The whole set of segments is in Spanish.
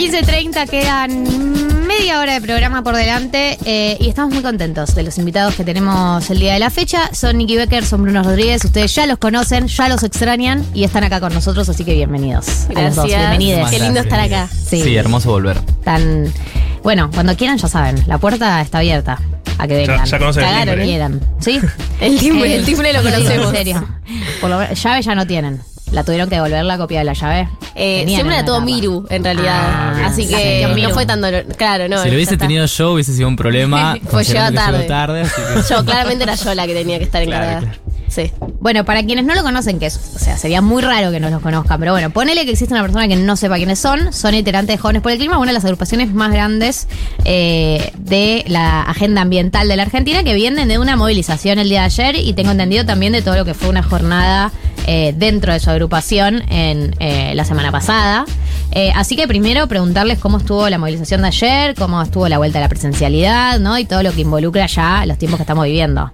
15.30 quedan media hora de programa por delante eh, y estamos muy contentos de los invitados que tenemos el día de la fecha. Son Nicky Becker, son Bruno Rodríguez, ustedes ya los conocen, ya los extrañan y están acá con nosotros, así que bienvenidos. a los dos, Gracias. bienvenides. Qué lindo estar acá. Sí. Sí, hermoso volver. Tan, bueno, cuando quieran ya saben, la puerta está abierta a que vengan. ya conocen el Cagaron, timbre. quieran. ¿Sí? El timbre, el timbre lo conocemos. En serio. Por lo menos- llave ya no tienen. La tuvieron que devolver la copia de la llave. Eh, siempre la tuvo. Miru, en realidad. Ah, bien. Así que no Miru. fue tan dolor. Claro, no. si lo hubiese tenido yo, hubiese sido un problema. Pues tarde. llegó tarde. así que- Yo, claramente era yo la que tenía que estar Claro, encargada. Sí. Bueno, para quienes no lo conocen, que es, o sea, sería muy raro que no los conozcan, pero bueno, ponele que existe una persona que no sepa quiénes son, son itinerantes de Jóvenes por el Clima, una de las agrupaciones más grandes eh, de la agenda ambiental de la Argentina, que vienen de una movilización el día de ayer y tengo entendido también de todo lo que fue una jornada eh, dentro de su agrupación en eh, la semana pasada. Eh, así que primero preguntarles cómo estuvo la movilización de ayer, cómo estuvo la vuelta a la presencialidad, ¿no? Y todo lo que involucra ya los tiempos que estamos viviendo.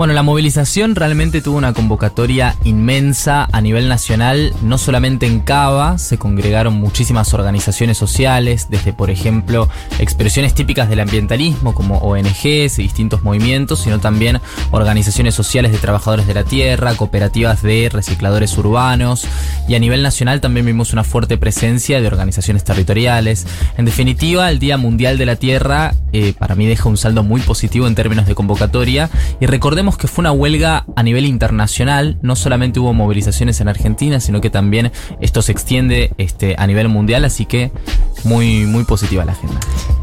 Bueno, la movilización realmente tuvo una convocatoria inmensa a nivel nacional, no solamente en Cava, se congregaron muchísimas organizaciones sociales, desde por ejemplo expresiones típicas del ambientalismo como ONGs y distintos movimientos, sino también organizaciones sociales de trabajadores de la tierra, cooperativas de recicladores urbanos y a nivel nacional también vimos una fuerte presencia de organizaciones territoriales. En definitiva, el Día Mundial de la Tierra eh, para mí deja un saldo muy positivo en términos de convocatoria y recordemos que fue una huelga a nivel internacional, no solamente hubo movilizaciones en Argentina, sino que también esto se extiende este, a nivel mundial, así que muy, muy positiva la agenda.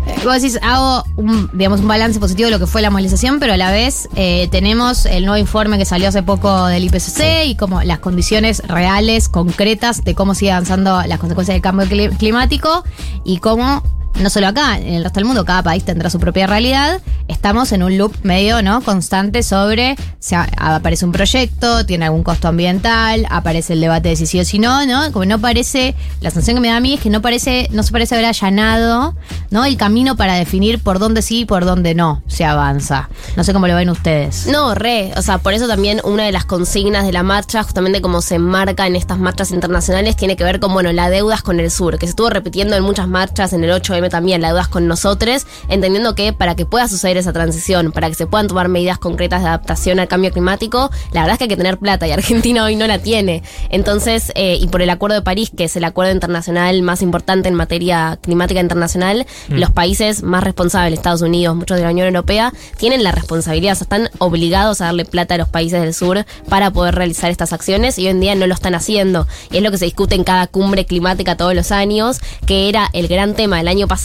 Eh, Vos decís, hago un, digamos, un balance positivo de lo que fue la movilización, pero a la vez eh, tenemos el nuevo informe que salió hace poco del IPCC y como las condiciones reales, concretas de cómo sigue avanzando las consecuencias del cambio cli- climático y cómo, no solo acá, en el resto del mundo, cada país tendrá su propia realidad. Estamos en un loop medio no constante sobre a- aparece un proyecto, tiene algún costo ambiental, aparece el debate de si sí o si no, ¿no? Como no parece, la sensación que me da a mí es que no parece, no se parece haber allanado, ¿no? El camino para definir por dónde sí y por dónde no se avanza. No sé cómo lo ven ustedes. No, re. O sea, por eso también una de las consignas de la marcha, justamente como se enmarca en estas marchas internacionales, tiene que ver con, bueno, la deuda es con el sur, que se estuvo repitiendo en muchas marchas, en el 8M también, la deuda es con nosotros, entendiendo que para que pueda suceder esa transición, para que se puedan tomar medidas concretas de adaptación al cambio climático, la verdad es que hay que tener plata y Argentina hoy no la tiene. Entonces, eh, y por el Acuerdo de París, que es el acuerdo internacional más importante en materia climática internacional, los países más responsables, Estados Unidos, muchos de la Unión Europea, tienen la responsabilidad, o sea, están obligados a darle plata a los países del sur para poder realizar estas acciones y hoy en día no lo están haciendo. Y es lo que se discute en cada cumbre climática todos los años, que era el gran tema del año pasado,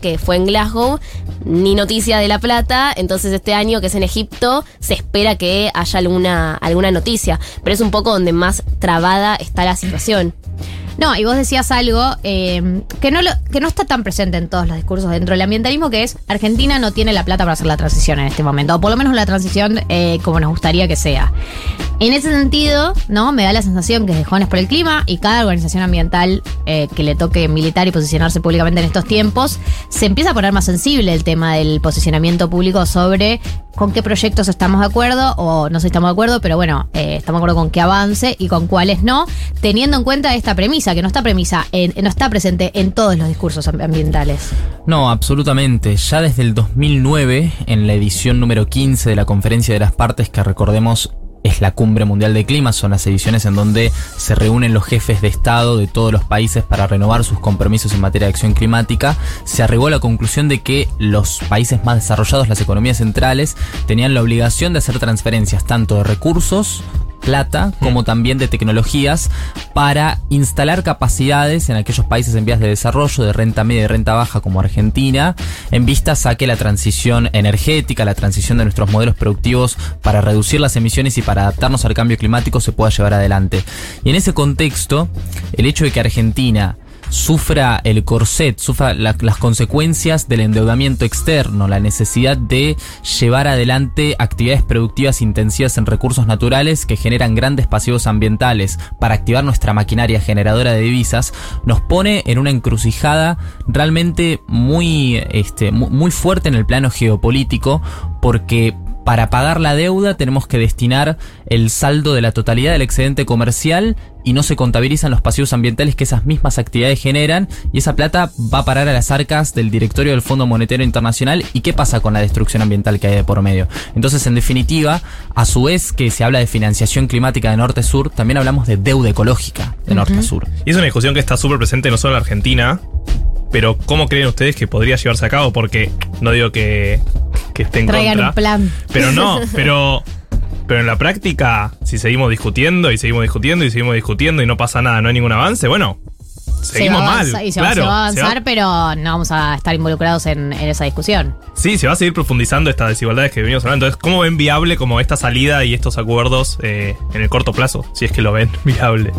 que fue en Glasgow, ni noticia de la plata, entonces este año que es en Egipto se espera que haya alguna, alguna noticia, pero es un poco donde más trabada está la situación. No, y vos decías algo eh, que, no que no está tan presente en todos los discursos dentro del ambientalismo, que es Argentina no tiene la plata para hacer la transición en este momento, o por lo menos la transición eh, como nos gustaría que sea. En ese sentido, ¿no? Me da la sensación que desde Jóvenes por el Clima y cada organización ambiental eh, que le toque militar y posicionarse públicamente en estos tiempos, se empieza a poner más sensible el tema del posicionamiento público sobre con qué proyectos estamos de acuerdo o no sé si estamos de acuerdo, pero bueno, estamos de acuerdo con qué avance y con cuáles no, teniendo en cuenta esta premisa, que no está premisa, no está presente en todos los discursos am- ambientales. No, absolutamente. Ya desde el 2009, en la edición número 15 de la Conferencia de las Partes, que recordemos es la Cumbre Mundial de Clima, son las ediciones en donde se reúnen los jefes de Estado de todos los países para renovar sus compromisos en materia de acción climática, se arribó a la conclusión de que los países más desarrollados, las economías centrales, tenían la obligación de hacer transferencias tanto de recursos, plata como también de tecnologías para instalar capacidades en aquellos países en vías de desarrollo de renta media y renta baja como Argentina en vistas a que la transición energética, la transición de nuestros modelos productivos para reducir las emisiones y para adaptarnos al cambio climático se pueda llevar adelante. Y en ese contexto, el hecho de que Argentina sufra el corset, sufra la- las consecuencias del endeudamiento externo, la necesidad de llevar adelante actividades productivas intensivas en recursos naturales que generan grandes pasivos ambientales para activar nuestra maquinaria generadora de divisas, nos pone en una encrucijada realmente muy, este, mu- muy fuerte en el plano geopolítico porque para pagar la deuda tenemos que destinar el saldo de la totalidad del excedente comercial y no se contabilizan los pasivos ambientales que esas mismas actividades generan y esa plata va a parar a las arcas del directorio del Fondo Monetario Internacional y qué pasa con la destrucción ambiental que hay de por medio. Entonces, en definitiva, a su vez que se habla de financiación climática de norte-sur, también hablamos de deuda ecológica de norte-sur. Y es una discusión que está súper presente no solo en Argentina, pero ¿cómo creen ustedes que podría llevarse a cabo? Porque no digo que, que esté en Traigan contra. un plan. Pero no, pero, pero en la práctica, si seguimos discutiendo y seguimos discutiendo y seguimos discutiendo y no pasa nada, no hay ningún avance, bueno, seguimos se va a mal. Y se, va- claro, se va a va- avanzar, pero no vamos a estar involucrados en, en esa discusión. sí, se va a seguir profundizando estas desigualdades que venimos hablando. Entonces, ¿cómo ven viable como esta salida y estos acuerdos eh, en el corto plazo? Si es que lo ven viable.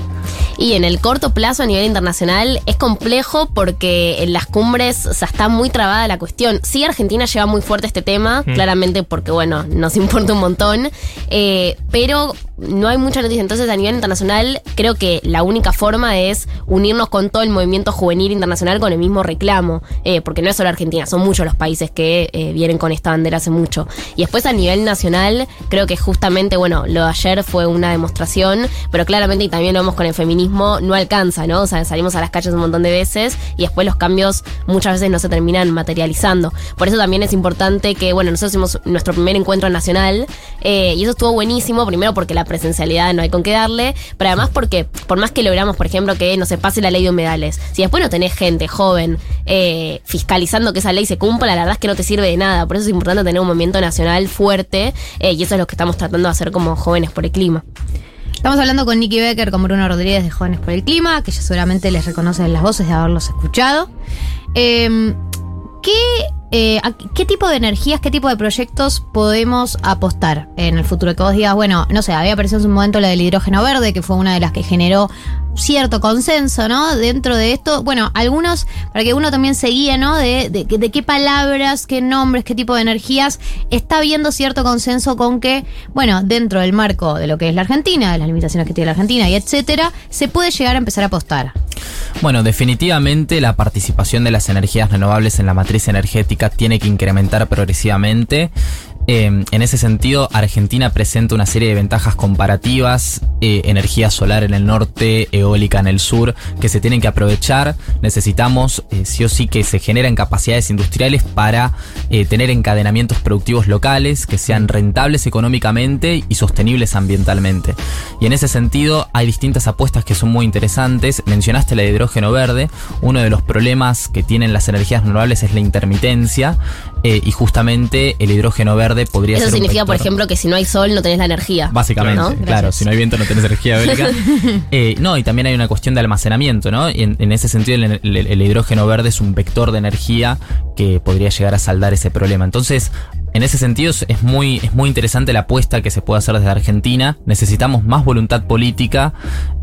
Y en el corto plazo a nivel internacional es complejo porque en las cumbres o sea, está muy trabada la cuestión. Sí, Argentina lleva muy fuerte este tema, Mm. claramente porque, bueno, nos importa un montón, eh, pero no hay mucha noticia. Entonces, a nivel internacional, creo que la única forma es unirnos con todo el movimiento juvenil internacional con el mismo reclamo, eh, porque no es solo Argentina, son muchos los países que eh, vienen con esta bandera hace mucho. Y después a nivel nacional, creo que justamente, bueno, lo de ayer fue una demostración, pero claramente, y también lo vemos con el feminismo, no alcanza, ¿no? O sea, salimos a las calles un montón de veces y después los cambios muchas veces no se terminan materializando. Por eso también es importante que, bueno, nosotros hicimos nuestro primer encuentro nacional eh, y eso estuvo buenísimo, primero porque la presencialidad no hay con qué darle, pero además porque, por más que logramos, por ejemplo, que no se pase la ley de humedales, si después no tenés gente joven eh, fiscalizando que esa ley se cumpla, la verdad es que no te sirve de nada. Por eso es importante tener un movimiento nacional fuerte eh, y eso es lo que estamos tratando de hacer como jóvenes por el clima. Estamos hablando con Nicky Becker, con Bruno Rodríguez de Jóvenes por el Clima, que ya seguramente les reconocen las voces de haberlos escuchado. Eh, ¿qué, eh, ¿Qué tipo de energías, qué tipo de proyectos podemos apostar en el futuro? Que vos digas, bueno, no sé, había aparecido en su momento la del hidrógeno verde, que fue una de las que generó cierto consenso, ¿no? Dentro de esto, bueno, algunos, para que uno también se guíe, ¿no? De, de, de qué palabras, qué nombres, qué tipo de energías está habiendo cierto consenso con que, bueno, dentro del marco de lo que es la Argentina, de las limitaciones que tiene la Argentina y etcétera, se puede llegar a empezar a apostar. Bueno, definitivamente la participación de las energías renovables en la matriz energética tiene que incrementar progresivamente. Eh, en ese sentido, Argentina presenta una serie de ventajas comparativas, eh, energía solar en el norte, eólica en el sur, que se tienen que aprovechar. Necesitamos eh, sí o sí que se generen capacidades industriales para eh, tener encadenamientos productivos locales que sean rentables económicamente y sostenibles ambientalmente. Y en ese sentido hay distintas apuestas que son muy interesantes. Mencionaste la de hidrógeno verde. Uno de los problemas que tienen las energías renovables es la intermitencia eh, y justamente el hidrógeno verde podría Eso ser un significa, por ejemplo, que si no hay sol no tenés la energía. Básicamente, ¿no? claro, si no hay viento no tenés energía eólica. Eh, no, y también hay una cuestión de almacenamiento, ¿no? Y en, en ese sentido el, el- el hidrógeno verde es un vector de energía que podría llegar a saldar ese problema. Entonces, en ese sentido es- muy, es muy interesante la apuesta que se puede hacer desde Argentina. Necesitamos más voluntad política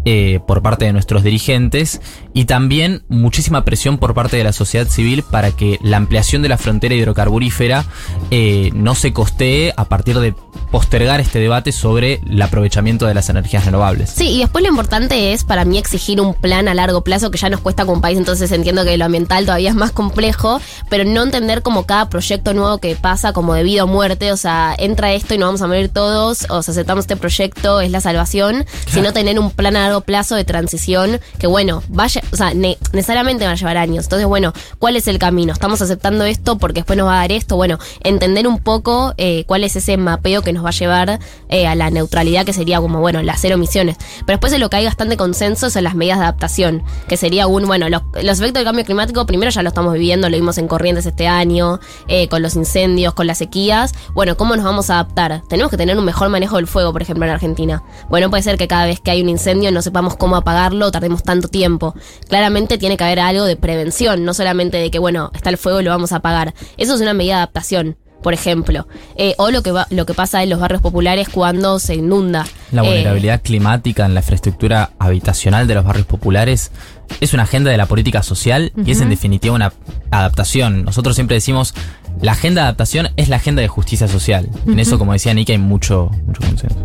eh, por parte de nuestros dirigentes y también muchísima presión por parte de la sociedad civil para que la ampliación de la frontera hidrocarburífera eh, no se costee a partir de postergar este debate sobre el aprovechamiento de las energías renovables. Sí, y después lo importante es para mí exigir un plan a largo plazo que ya nos cuesta como país, entonces entiendo que lo ambiental todavía es más complejo, pero no entender como cada proyecto nuevo que pasa como de vida o muerte, o sea, entra esto y nos vamos a morir todos, o sea, aceptamos este proyecto, es la salvación, sino tener un plan a largo plazo de transición que bueno, vaya, o sea, ne- necesariamente va a llevar años. Entonces, bueno, ¿cuál es el camino? ¿Estamos aceptando esto porque después nos va a dar esto? Bueno, entender un poco eh, cuál es ese mapeo que nos va a llevar eh, a la neutralidad, que sería como, bueno, las cero emisiones. Pero después de lo que hay bastante consenso son las medidas de adaptación, que sería un, bueno, los, efectos del cambio climático, primero ya lo estamos viviendo, lo vimos en corrientes este año, eh, con los incendios, con las sequías. Bueno, ¿cómo nos vamos a adaptar? Tenemos que tener un mejor manejo del fuego, por ejemplo, en Argentina. Bueno, no puede ser que cada vez que hay un incendio no sepamos cómo apagarlo, tardemos tanto tiempo. Claramente tiene que haber algo de prevención, no solamente de que, bueno, está el fuego y lo vamos a apagar. Eso es una medida de adaptación. Por ejemplo, Eh, o lo que va, lo que pasa en los barrios populares cuando se inunda. La Eh, vulnerabilidad climática en la infraestructura habitacional de los barrios populares es una agenda de la política social y es en definitiva una adaptación. Nosotros siempre decimos, la agenda de adaptación es la agenda de justicia social. En eso, como decía Nick, hay mucho, mucho consenso.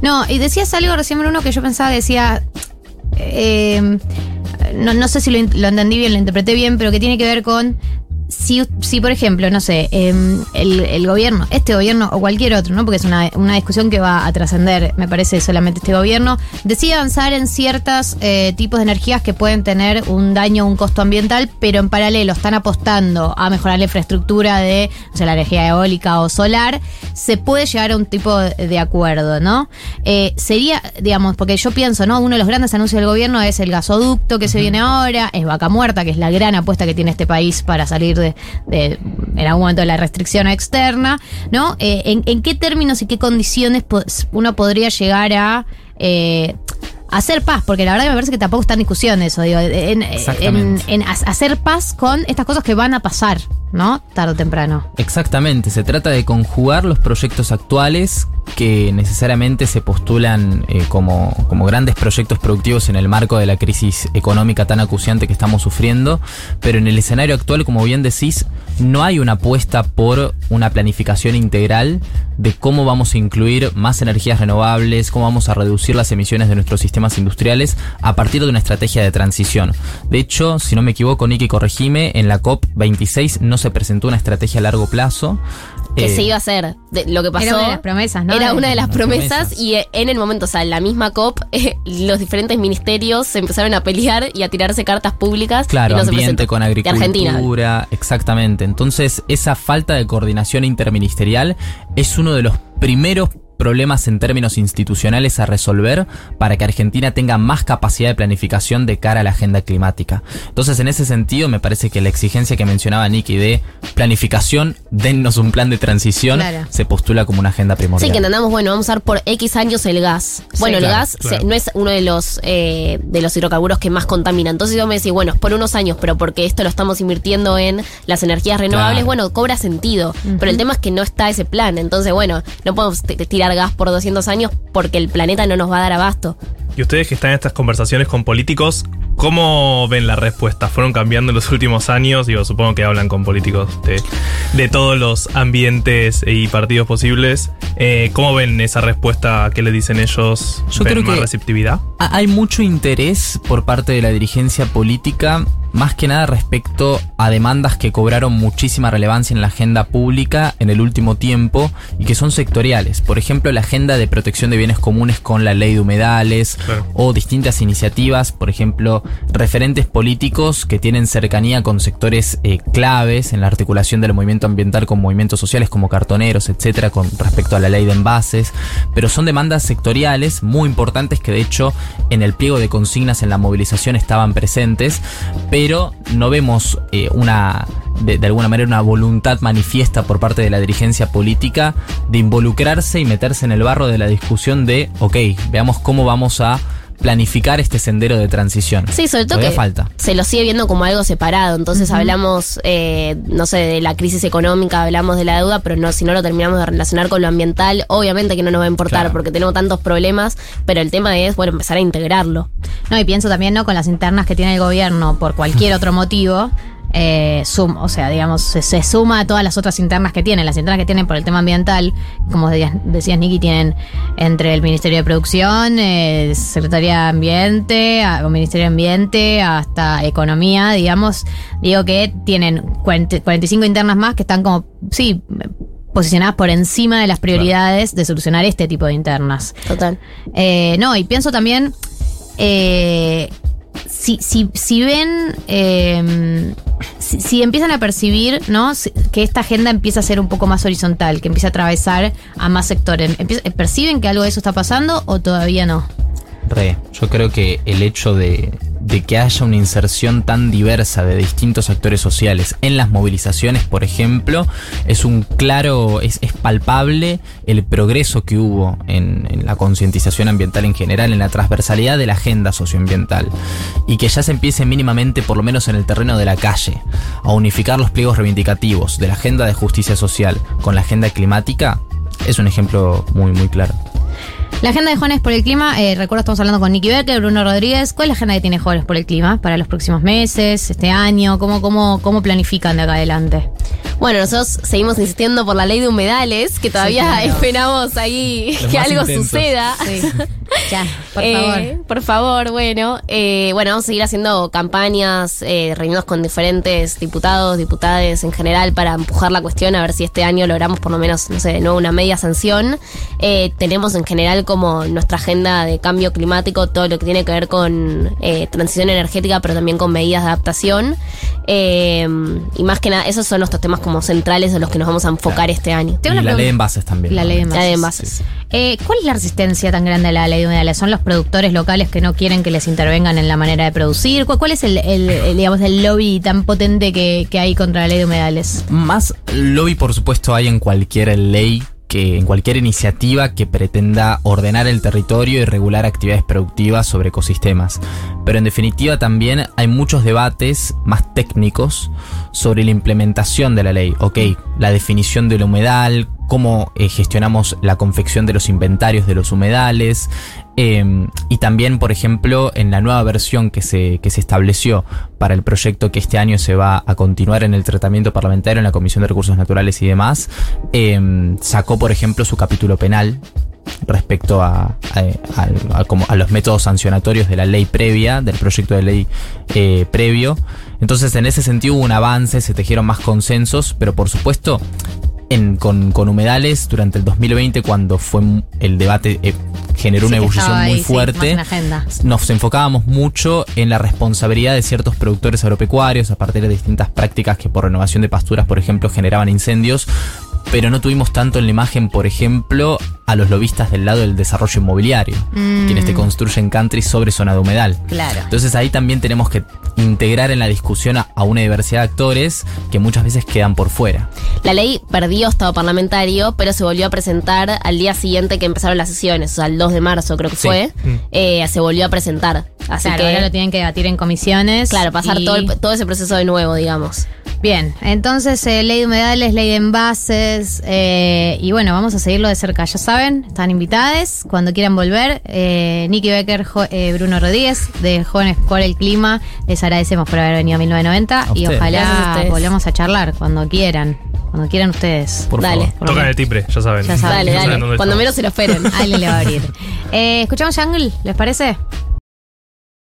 No, y decías algo recién, Bruno, que yo pensaba, decía. eh, no, no sé si lo, lo entendí bien, lo interpreté bien, pero que tiene que ver con si, si, por ejemplo, no sé, em, el, el gobierno, este gobierno o cualquier otro, ¿no? Porque es una, una discusión que va a trascender, me parece, solamente este gobierno, decide avanzar en ciertos eh, tipos de energías que pueden tener un daño, un costo ambiental, pero en paralelo están apostando a mejorar la infraestructura de, o sea, la energía eólica o solar, se puede llegar a un tipo de, de acuerdo, ¿no? Eh, sería, digamos, porque yo pienso, ¿no? Uno de los grandes anuncios del gobierno es el gasoducto que se viene ahora, es Vaca Muerta, que es la gran apuesta que tiene este país para salir de, de en algún momento de la restricción externa, ¿no? Eh, en, en qué términos y qué condiciones uno podría llegar a eh, hacer paz? Porque la verdad que me parece que tampoco está en discusión eso, digo, en, hacer paz con estas cosas que van a pasar, ¿no? Tarde o temprano. Exactamente, se trata de conjugar los proyectos actuales que necesariamente se postulan eh, como, como grandes proyectos productivos en el marco de la crisis económica tan acuciante que estamos sufriendo, pero en el escenario actual, como bien decís, no hay una apuesta por una planificación integral de cómo vamos a incluir más energías renovables, cómo vamos a reducir las emisiones de nuestros sistemas industriales a partir de una estrategia de transición. De hecho, si no me equivoco, Nicky, corregime, en la COP26 no se presentó una estrategia a largo plazo. que Eh, se iba a hacer. De- lo que pasó. Era una de las promesas, ¿no? Era una de las promesas, promesas. y eh, en el momento, o sea, en la misma COP, eh, los diferentes ministerios se empezaron a pelear y a tirarse cartas públicas. Claro, y no se ambiente presentó. con agricultura, Argentina. exactamente. Entonces, esa falta de coordinación interministerial es uno de los primeros problemas en términos institucionales a resolver para que Argentina tenga más capacidad de planificación de cara a la agenda climática. Entonces, en ese sentido, me parece que la exigencia que mencionaba Nicky de planificación, dennos un plan de transición, Claro. se postula como una agenda primordial. Sí, que entendamos, bueno, vamos a usar por X años el gas. Bueno, el claro, gas se- no es uno de los eh, de los hidrocarburos que más contamina. Entonces yo me decís, bueno, es por unos años, pero porque esto lo estamos invirtiendo en las energías renovables, Claro. bueno, cobra sentido. Pero el tema es que no está ese plan. Entonces, bueno, no podemos t- gas por 200 años porque el planeta no nos va a dar abasto. Y ustedes que están en estas conversaciones con políticos, ¿cómo ven la respuesta? ¿Fueron cambiando en los últimos años? Digo, supongo que hablan con políticos de, de todos los ambientes y partidos posibles. Eh, ¿Cómo ven esa respuesta? ¿Qué le dicen ellos? Yo ¿Ven creo más que- receptividad? Ha- Hay mucho interés por parte de la dirigencia política, más que nada respecto a demandas que cobraron muchísima relevancia en la agenda pública en el último tiempo y que son sectoriales. Por ejemplo, la agenda de protección de bienes comunes con la ley de humedales Claro. o distintas iniciativas, por ejemplo, referentes políticos que tienen cercanía con sectores eh, claves en la articulación del movimiento ambiental con movimientos sociales como cartoneros, etcétera, con respecto a la ley de envases, pero son demandas sectoriales muy importantes que de hecho en el pliego de consignas en la movilización estaban presentes, pero no vemos eh, una de, de alguna manera una voluntad manifiesta por parte de la dirigencia política de involucrarse y meterse en el barro de la discusión de, ok, veamos cómo vamos a planificar este sendero de transición. Sí, sobre todo Todavía que falta. se lo sigue viendo como algo separado. Entonces hablamos, eh, no sé, de la crisis económica, hablamos de la deuda, pero no, si no lo terminamos de relacionar con lo ambiental, obviamente que no nos va a importar Claro. porque tenemos tantos problemas, pero el tema es, bueno, empezar a integrarlo. No, y pienso también, ¿no? Con las internas que tiene el gobierno por cualquier otro motivo. Eh, sum- o sea, digamos, se, se suma a todas las otras internas que tienen. Las internas que tienen por el tema ambiental, como decías, decías Nicky, tienen entre el Ministerio de Producción, eh, Secretaría de Ambiente, a- o Ministerio de Ambiente, hasta Economía, digamos. Digo que tienen 40 45 internas más que están como, sí, posicionadas por encima de las prioridades de solucionar este tipo de internas. Total. Eh, no, y pienso también, eh, si, si, si ven, eh, si, empiezan a percibir, ¿no? Que esta agenda empieza a ser un poco más horizontal, que empieza a atravesar a más sectores. ¿Perciben que algo de eso está pasando o todavía no? Re, yo creo que el hecho de, que haya una inserción tan diversa de distintos actores sociales en las movilizaciones, por ejemplo, es un claro, es, es palpable el progreso que hubo en, en la concientización ambiental en general, en la transversalidad de la agenda socioambiental, y que ya se empiece mínimamente, por lo menos en el terreno de la calle, a unificar los pliegos reivindicativos de la agenda de justicia social con la agenda climática, es un ejemplo muy, muy claro. La agenda de Jóvenes por el Clima, eh, recuerdo estamos hablando con Nicky Becker, Bruno Rodríguez. ¿Cuál es la agenda que tiene Jóvenes por el Clima para los próximos meses, este año? ¿Cómo, cómo, cómo planifican de acá adelante? Bueno, nosotros seguimos insistiendo por la ley de humedales, que todavía claro. esperamos ahí Los que algo intensos. suceda. Sí. Ya, por Eh, favor. Por favor, bueno. eh, bueno, vamos a seguir haciendo campañas, eh, reunidos con diferentes diputados, diputadas en general para empujar la cuestión, a ver si este año logramos por lo menos, no sé, de nuevo una media sanción. Eh, tenemos en general como nuestra agenda de cambio climático, todo lo que tiene que ver con eh, transición energética, pero también con medidas de adaptación. Eh, y más que nada, esos son nuestros temas como centrales en los que nos vamos a enfocar este año. Tengo y la ley de envases también. La ley de ¿no? La de envases. envases. Eh, ¿Cuál es la resistencia tan grande a la ley humedales? ¿Son los productores locales que no quieren que les intervengan en la manera de producir? ¿Cuál, es el, digamos, el lobby tan potente que, que hay contra la ley de humedales? Más lobby, por supuesto, hay en cualquier ley que en cualquier iniciativa que pretenda ordenar el territorio y regular actividades productivas sobre ecosistemas. Pero en definitiva también hay muchos debates más técnicos sobre la implementación de la ley. Ok, la definición del humedal, cómo eh, gestionamos la confección de los inventarios de los humedales, eh, y también, por ejemplo, en la nueva versión que se, que se estableció para el proyecto que este año se va a continuar en el tratamiento parlamentario en la Comisión de Recursos Naturales y demás, eh, sacó, por ejemplo, su capítulo penal respecto a, a los métodos sancionatorios de la ley previa, del proyecto de ley eh, previo. Entonces, en ese sentido hubo un avance, se tejieron más consensos, pero por supuesto, en, con, con humedales durante el 2020, cuando fue el debate, eh, generó Sí, una ahí, muy sí, fuerte. nos enfocábamos mucho en la responsabilidad de ciertos productores agropecuarios a partir de distintas prácticas que por renovación de pasturas, por ejemplo, generaban incendios, pero no tuvimos tanto en la imagen, por ejemplo, a los lobistas del lado del desarrollo inmobiliario, Mm. quienes te construyen country sobre zona de humedal. Claro. Entonces ahí también tenemos que integrar en la discusión a, a una diversidad de actores que muchas veces quedan por fuera. La ley perdió estado parlamentario, pero se volvió a presentar al día siguiente que empezaron las sesiones, o sea, el 2 de marzo creo que Sí. fue. Mm. eh, se volvió a presentar. Así claro, que, ahora lo tienen que debatir en comisiones. claro, pasar y- todo, el- todo ese proceso de nuevo, digamos. Bien, entonces eh, ley de humedales, ley de envases eh, y bueno, vamos a seguirlo de cerca. Ya saben, están invitadas cuando quieran volver. Eh, Nicky Becker, Jo- eh, Bruno Rodríguez de Jóvenes por el Clima, les agradecemos por haber venido a 1990 A y a ojalá volvamos a charlar cuando quieran, cuando quieran ustedes. Por Dale. favor. Tocan el timbre, ya saben. Ya saben. Dale, Ya saben dale. Cuando estamos. menos se lo esperen. Alguien le va a abrir. Eh, ¿Escuchamos Jungle? ¿Les parece?